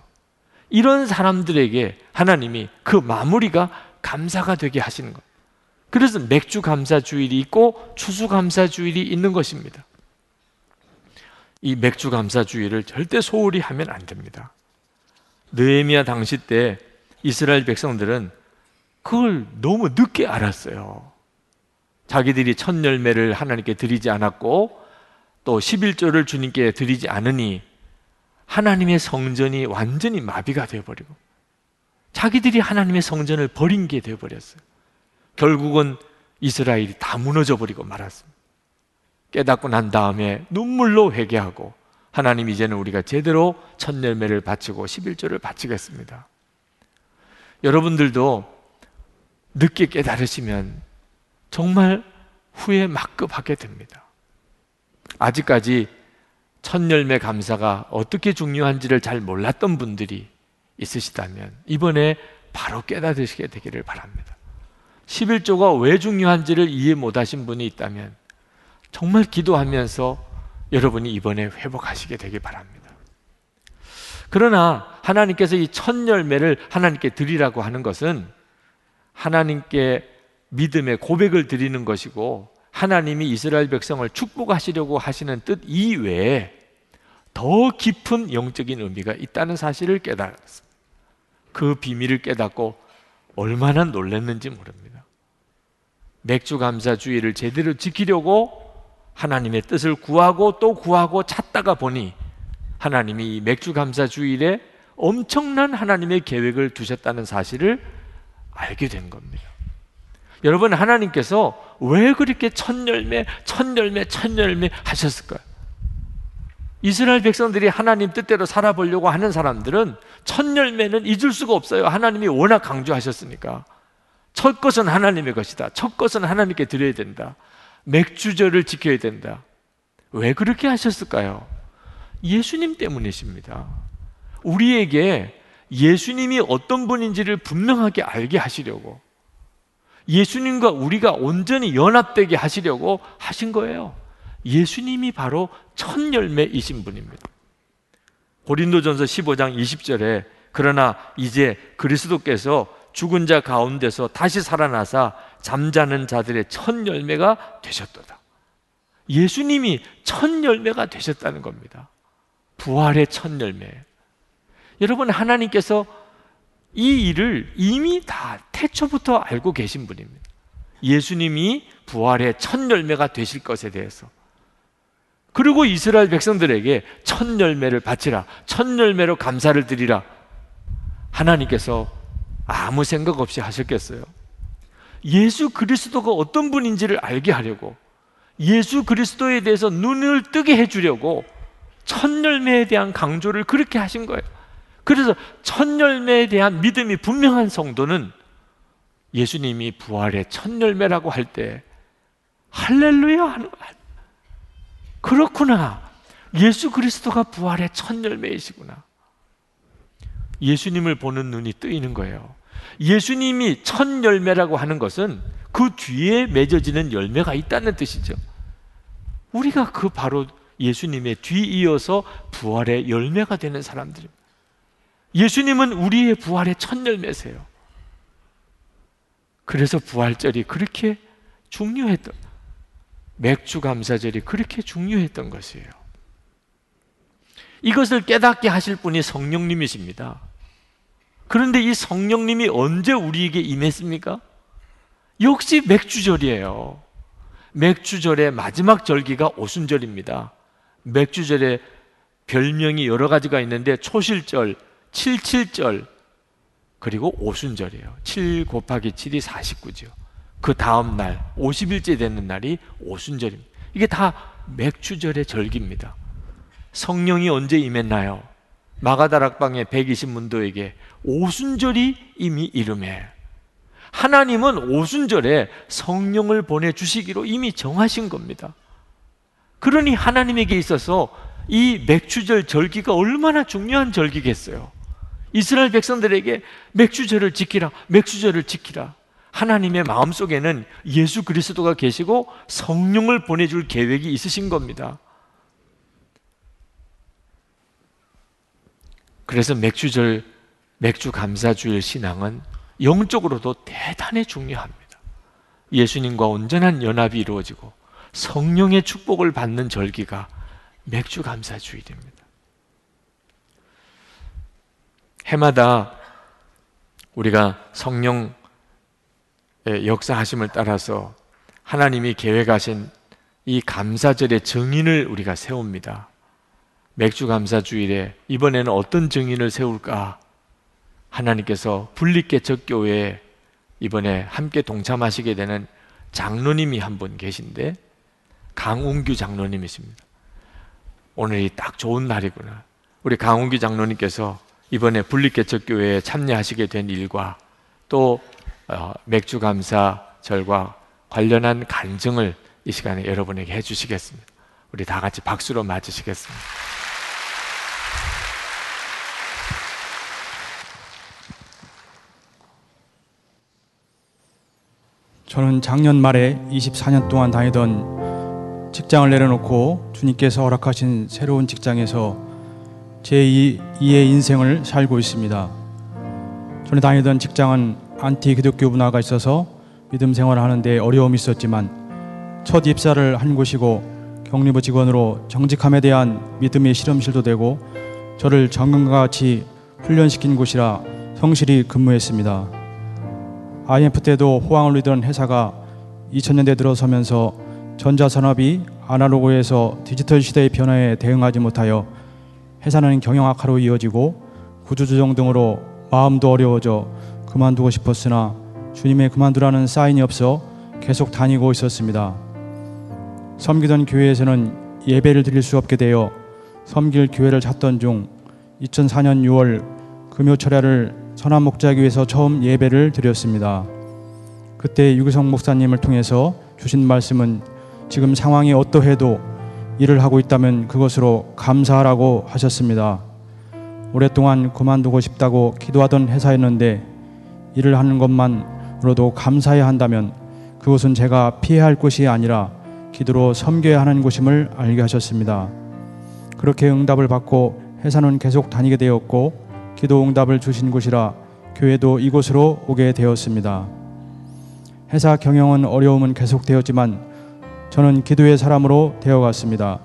이런 사람들에게 하나님이 그 마무리가 감사가 되게 하시는 것. 그래서 맥주 감사 주일이 있고 추수 감사 주일이 있는 것입니다. 이 맥주 감사 주일을 절대 소홀히 하면 안 됩니다. 느헤미야 당시 때 이스라엘 백성들은 그걸 너무 늦게 알았어요. 자기들이 첫 열매를 하나님께 드리지 않았고 또 11조를 주님께 드리지 않으니 하나님의 성전이 완전히 마비가 되어버리고 자기들이 하나님의 성전을 버린 게 되어버렸어요. 결국은 이스라엘이 다 무너져 버리고 말았습니다. 깨닫고 난 다음에 눈물로 회개하고 하나님 이제는 우리가 제대로 첫 열매를 바치고 11조를 바치겠습니다. 여러분들도 늦게 깨달으시면 정말 후에 막급하게 됩니다. 아직까지 첫 열매 감사가 어떻게 중요한지를 잘 몰랐던 분들이 있으시다면 이번에 바로 깨닫으시게 되기를 바랍니다. 11조가 왜 중요한지를 이해 못하신 분이 있다면 정말 기도하면서 여러분이 이번에 회복하시게 되길 바랍니다. 그러나 하나님께서 이 첫 열매를 하나님께 드리라고 하는 것은 하나님께 믿음의 고백을 드리는 것이고 하나님이 이스라엘 백성을 축복하시려고 하시는 뜻 이외에 더 깊은 영적인 의미가 있다는 사실을 깨달았습니다. 그 비밀을 깨닫고 얼마나 놀랐는지 모릅니다. 맥주 감사 주의를 제대로 지키려고 하나님의 뜻을 구하고 또 구하고 찾다가 보니 하나님이 맥주 감사 주일에 엄청난 하나님의 계획을 두셨다는 사실을 알게 된 겁니다. 여러분 하나님께서 왜 그렇게 첫 열매, 첫 열매, 첫 열매 하셨을까요? 이스라엘 백성들이 하나님 뜻대로 살아보려고 하는 사람들은 첫 열매는 잊을 수가 없어요. 하나님이 워낙 강조하셨으니까. 첫 것은 하나님의 것이다. 첫 것은 하나님께 드려야 된다. 맥주절을 지켜야 된다. 왜 그렇게 하셨을까요? 예수님 때문이십니다. 우리에게 예수님이 어떤 분인지를 분명하게 알게 하시려고 예수님과 우리가 온전히 연합되게 하시려고 하신 거예요. 예수님이 바로 첫 열매이신 분입니다. 고린도전서 15장 20절에 그러나 이제 그리스도께서 죽은 자 가운데서 다시 살아나사 잠자는 자들의 첫 열매가 되셨도다. 예수님이 첫 열매가 되셨다는 겁니다. 부활의 첫 열매. 여러분 하나님께서 이 일을 이미 다 태초부터 알고 계신 분입니다. 예수님이 부활의 첫 열매가 되실 것에 대해서. 그리고 이스라엘 백성들에게 첫 열매를 바치라. 첫 열매로 감사를 드리라. 하나님께서 아무 생각 없이 하셨겠어요. 예수 그리스도가 어떤 분인지를 알게 하려고 예수 그리스도에 대해서 눈을 뜨게 해주려고 첫 열매에 대한 강조를 그렇게 하신 거예요. 그래서 첫 열매에 대한 믿음이 분명한 성도는 예수님이 부활의 첫 열매라고 할 때 할렐루야 하는 거야. 그렇구나. 예수 그리스도가 부활의 첫 열매이시구나. 예수님을 보는 눈이 뜨이는 거예요. 예수님이 첫 열매라고 하는 것은 그 뒤에 맺어지는 열매가 있다는 뜻이죠. 우리가 그 바로 예수님의 뒤이어서 부활의 열매가 되는 사람들입니다. 예수님은 우리의 부활의 첫 열매세요. 그래서 부활절이 그렇게 중요했던, 맥주 감사절이 그렇게 중요했던 것이에요. 이것을 깨닫게 하실 분이 성령님이십니다. 그런데 이 성령님이 언제 우리에게 임했습니까? 역시 맥주절이에요. 맥주절의 마지막 절기가 오순절입니다. 맥주절의 별명이 여러 가지가 있는데 초실절, 77절 그리고 오순절이에요. 7 곱하기 7이 49죠. 그 다음 날 50일째 되는 날이 오순절입니다. 이게 다 맥주절의 절기입니다. 성령이 언제 임했나요? 마가다락방의 120문도에게 오순절이 이미 이름해. 하나님은 오순절에 성령을 보내주시기로 이미 정하신 겁니다. 그러니 하나님에게 있어서 이 맥주절 절기가 얼마나 중요한 절기겠어요. 이스라엘 백성들에게 맥주절을 지키라, 맥주절을 지키라. 하나님의 마음속에는 예수 그리스도가 계시고 성령을 보내줄 계획이 있으신 겁니다. 그래서 맥주절, 맥주 감사주일 신앙은 영적으로도 대단히 중요합니다. 예수님과 온전한 연합이 이루어지고 성령의 축복을 받는 절기가 맥주 감사주일입니다. 해마다 우리가 성령의 역사하심을 따라서 하나님이 계획하신 이 감사절의 증인을 우리가 세웁니다. 맥주 감사 주일에 이번에는 어떤 증인을 세울까? 하나님께서 분리개척 교회에 이번에 함께 동참하시게 되는 장로님이 한 분 계신데 강웅규 장로님이십니다. 오늘이 딱 좋은 날이구나. 우리 강웅규 장로님께서 이번에 분립개척교회에 참여하시게 된 일과 또 어, 맥주 감사절과 관련한 간증을 이 시간에 여러분에게 해주시겠습니다. 우리 다 같이 박수로 맞으시겠습니다. 저는 작년 말에 24년 동안 다니던 직장을 내려놓고 주님께서 허락하신 새로운 직장에서 제 2의 인생을 살고 있습니다. 전에 다니던 직장은 안티 기독교 문화가 있어서 믿음 생활을 하는데 어려움이 있었지만 첫 입사를 한 곳이고 격리부 직원으로 정직함에 대한 믿음의 실험실도 되고 저를 정금과 같이 훈련시킨 곳이라 성실히 근무했습니다. IMF 때도 호황을 누리던 회사가 2000년대 들어서면서 전자산업이 아날로그에서 디지털 시대의 변화에 대응하지 못하여 회사는 경영 악화로 이어지고 구조조정 등으로 마음도 어려워져 그만두고 싶었으나 주님의 그만두라는 사인이 없어 계속 다니고 있었습니다. 섬기던 교회에서는 예배를 드릴 수 없게 되어 섬길 교회를 찾던 중 2004년 6월 금요 철야를 선한 목자교회에서 처음 예배를 드렸습니다. 그때 유기성 목사님을 통해서 주신 말씀은 지금 상황이 어떠해도 일을 하고 있다면 그것으로 감사하라고 하셨습니다. 오랫동안 그만두고 싶다고 기도하던 회사였는데 일을 하는 것만으로도 감사해야 한다면 그것은 제가 피해야 할 곳이 아니라 기도로 섬겨야 하는 곳임을 알게 하셨습니다. 그렇게 응답을 받고 회사는 계속 다니게 되었고 기도 응답을 주신 곳이라 교회도 이곳으로 오게 되었습니다. 회사 경영은 어려움은 계속되었지만 저는 기도의 사람으로 되어갔습니다.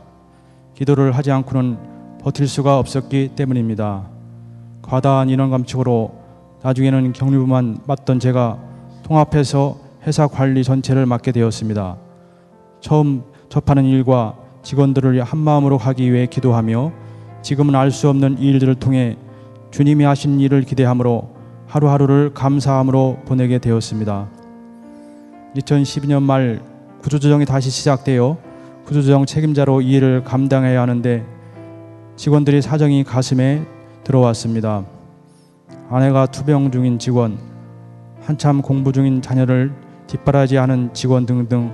기도를 하지 않고는 버틸 수가 없었기 때문입니다. 과다한 인원 감축으로 나중에는 격리부만 맡던 제가 통합해서 회사 관리 전체를 맡게 되었습니다. 처음 접하는 일과 직원들을 한 마음으로 하기 위해 기도하며 지금은 알 수 없는 일들을 통해 주님이 하신 일을 기대함으로 하루하루를 감사함으로 보내게 되었습니다. 2012년 말 구조조정이 다시 시작되어 구조조정 책임자로 이 일을 감당해야 하는데 직원들이 사정이 가슴에 들어왔습니다. 아내가 투병 중인 직원, 한참 공부 중인 자녀를 뒷바라지하는 직원 등등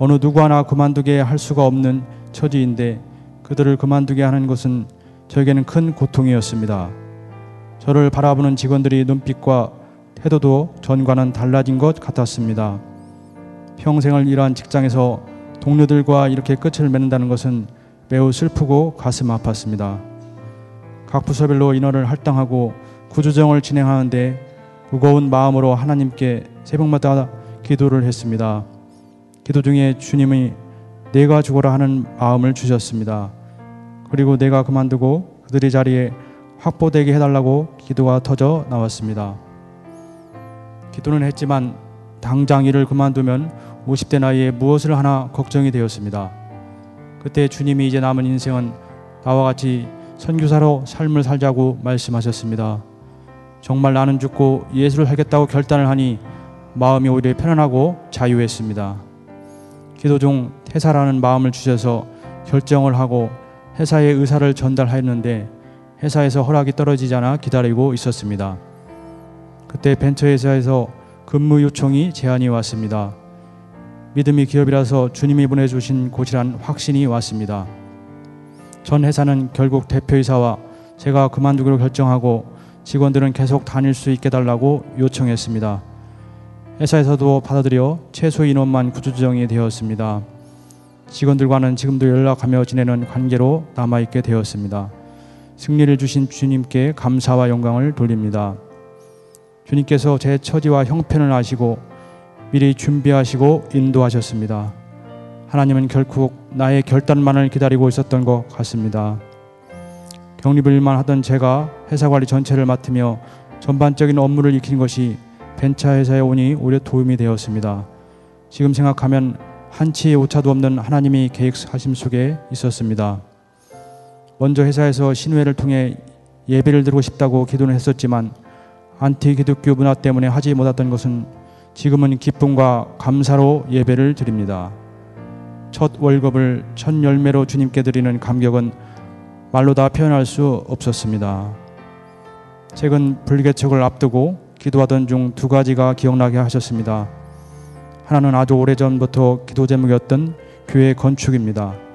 어느 누구 하나 그만두게 할 수가 없는 처지인데 그들을 그만두게 하는 것은 저에게는 큰 고통이었습니다. 저를 바라보는 직원들이 눈빛과 태도도 전과는 달라진 것 같았습니다. 평생을 일한 직장에서 동료들과 이렇게 끝을 맺는다는 것은 매우 슬프고 가슴 아팠습니다. 각 부서별로 인원을 할당하고 구조정을 진행하는데 무거운 마음으로 하나님께 새벽마다 기도를 했습니다. 기도 중에 주님이 내가 죽어라 하는 마음을 주셨습니다. 그리고 내가 그만두고 그들의 자리에 확보되게 해달라고 기도가 터져 나왔습니다. 기도는 했지만 당장 일을 그만두면 50대 나이에 무엇을 하나 걱정이 되었습니다. 그때 주님이 이제 남은 인생은 나와 같이 선교사로 삶을 살자고 말씀하셨습니다. 정말 나는 죽고 예수를 하겠다고 결단을 하니 마음이 오히려 편안하고 자유했습니다. 기도 중 퇴사라는 마음을 주셔서 결정을 하고 회사의 의사를 전달하였는데 회사에서 허락이 떨어지지 않아 기다리고 있었습니다. 그때 벤처회사에서 근무 요청이 제안이 왔습니다. 믿음이 기업이라서 주님이 보내주신 곳이란 확신이 왔습니다. 전 회사는 결국 대표이사와 제가 그만두기로 결정하고 직원들은 계속 다닐 수 있게 달라고 요청했습니다. 회사에서도 받아들여 최소 인원만 구조조정이 되었습니다. 직원들과는 지금도 연락하며 지내는 관계로 남아있게 되었습니다. 승리를 주신 주님께 감사와 영광을 돌립니다. 주님께서 제 처지와 형편을 아시고 미리 준비하시고 인도하셨습니다. 하나님은 결국 나의 결단만을 기다리고 있었던 것 같습니다. 격리불만 하던 제가 회사 관리 전체를 맡으며 전반적인 업무를 익힌 것이 벤처 회사에 오니 오히려 도움이 되었습니다. 지금 생각하면 한치의 오차도 없는 하나님이 계획하심 속에 있었습니다. 먼저 회사에서 신회를 통해 예배를 드리고 싶다고 기도는 했었지만 안티 기독교 문화 때문에 하지 못했던 것은 지금은 기쁨과 감사로 예배를 드립니다. 첫 월급을 첫 열매로 주님께 드리는 감격은 말로 다 표현할 수 없었습니다. 최근 불개척을 앞두고 기도하던 중 두 가지가 기억나게 하셨습니다. 하나는 아주 오래전부터 기도 제목이었던 교회 건축입니다.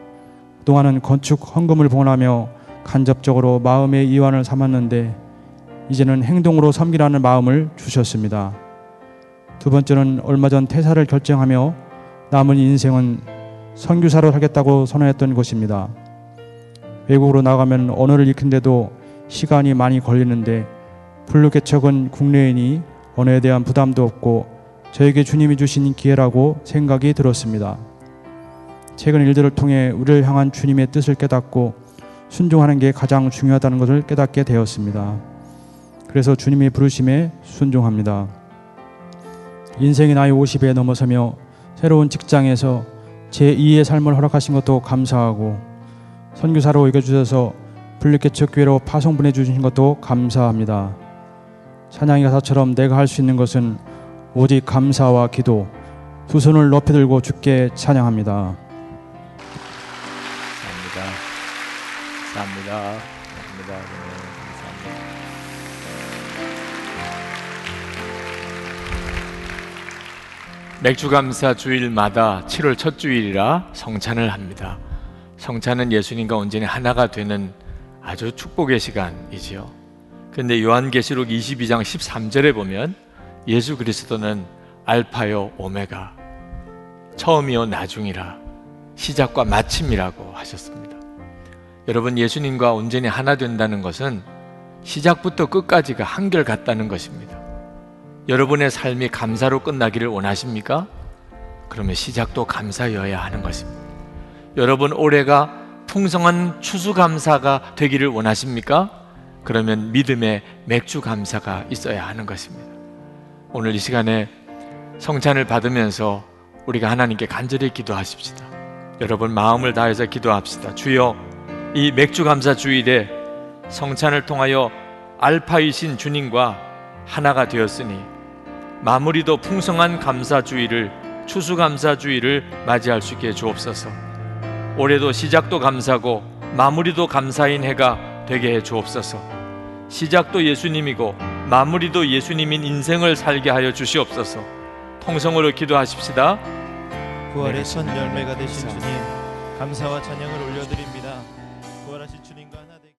그동안은 건축 헌금을 봉헌하며 간접적으로 마음의 이완을 삼았는데 이제는 행동으로 섬기라는 마음을 주셨습니다. 두 번째는 얼마 전 퇴사를 결정하며 남은 인생은 선교사로 살겠다고 선언했던 것입니다. 외국으로 나가면 언어를 익힌데도 시간이 많이 걸리는데 불교개척은 국내이니 언어에 대한 부담도 없고 저에게 주님이 주신 기회라고 생각이 들었습니다. 최근 일들을 통해 우리를 향한 주님의 뜻을 깨닫고 순종하는 게 가장 중요하다는 것을 깨닫게 되었습니다. 그래서 주님의 부르심에 순종합니다. 인생의 나이 50에 넘어서며 새로운 직장에서 제 2의 삶을 허락하신 것도 감사하고 선교사로 이겨주셔서 분립개척 교회로 파송 보내주신 것도 감사합니다. 찬양의 가사처럼 내가 할 수 있는 것은 오직 감사와 기도 두 손을 높이 들고 주께 찬양합니다. 감사합니다. 감사합니다. 네, 감사합니다. 맥주감사 주일마다 7월 첫 주일이라 성찬을 합니다. 성찬은 예수님과 온전히 하나가 되는 아주 축복의 시간이지요. 그런데 요한계시록 22장 13절에 보면 예수 그리스도는 알파요 오메가 처음이요 나중이라 시작과 마침이라고 하셨습니다. 여러분 예수님과 온전히 하나 된다는 것은 시작부터 끝까지가 한결 같다는 것입니다. 여러분의 삶이 감사로 끝나기를 원하십니까? 그러면 시작도 감사여야 하는 것입니다. 여러분 올해가 풍성한 추수감사가 되기를 원하십니까? 그러면 믿음의 맥주 감사가 있어야 하는 것입니다. 오늘 이 시간에 성찬을 받으면서 우리가 하나님께 간절히 기도하십시다. 여러분 마음을 다해서 기도합시다. 주여 이 맥주 감사 주일에 성찬을 통하여 알파이신 주님과 하나가 되었으니 마무리도 풍성한 감사 주일을 추수 감사 주일을 맞이할 수 있게 주옵소서. 올해도 시작도 감사고 마무리도 감사인 해가 되게 해 주옵소서. 시작도 예수님이고 마무리도 예수님인 인생을 살게 하여 주시옵소서. 통성으로 기도하십시다. 부활의 첫 열매가 되신 주님 감사와 찬양을 올려드립니다.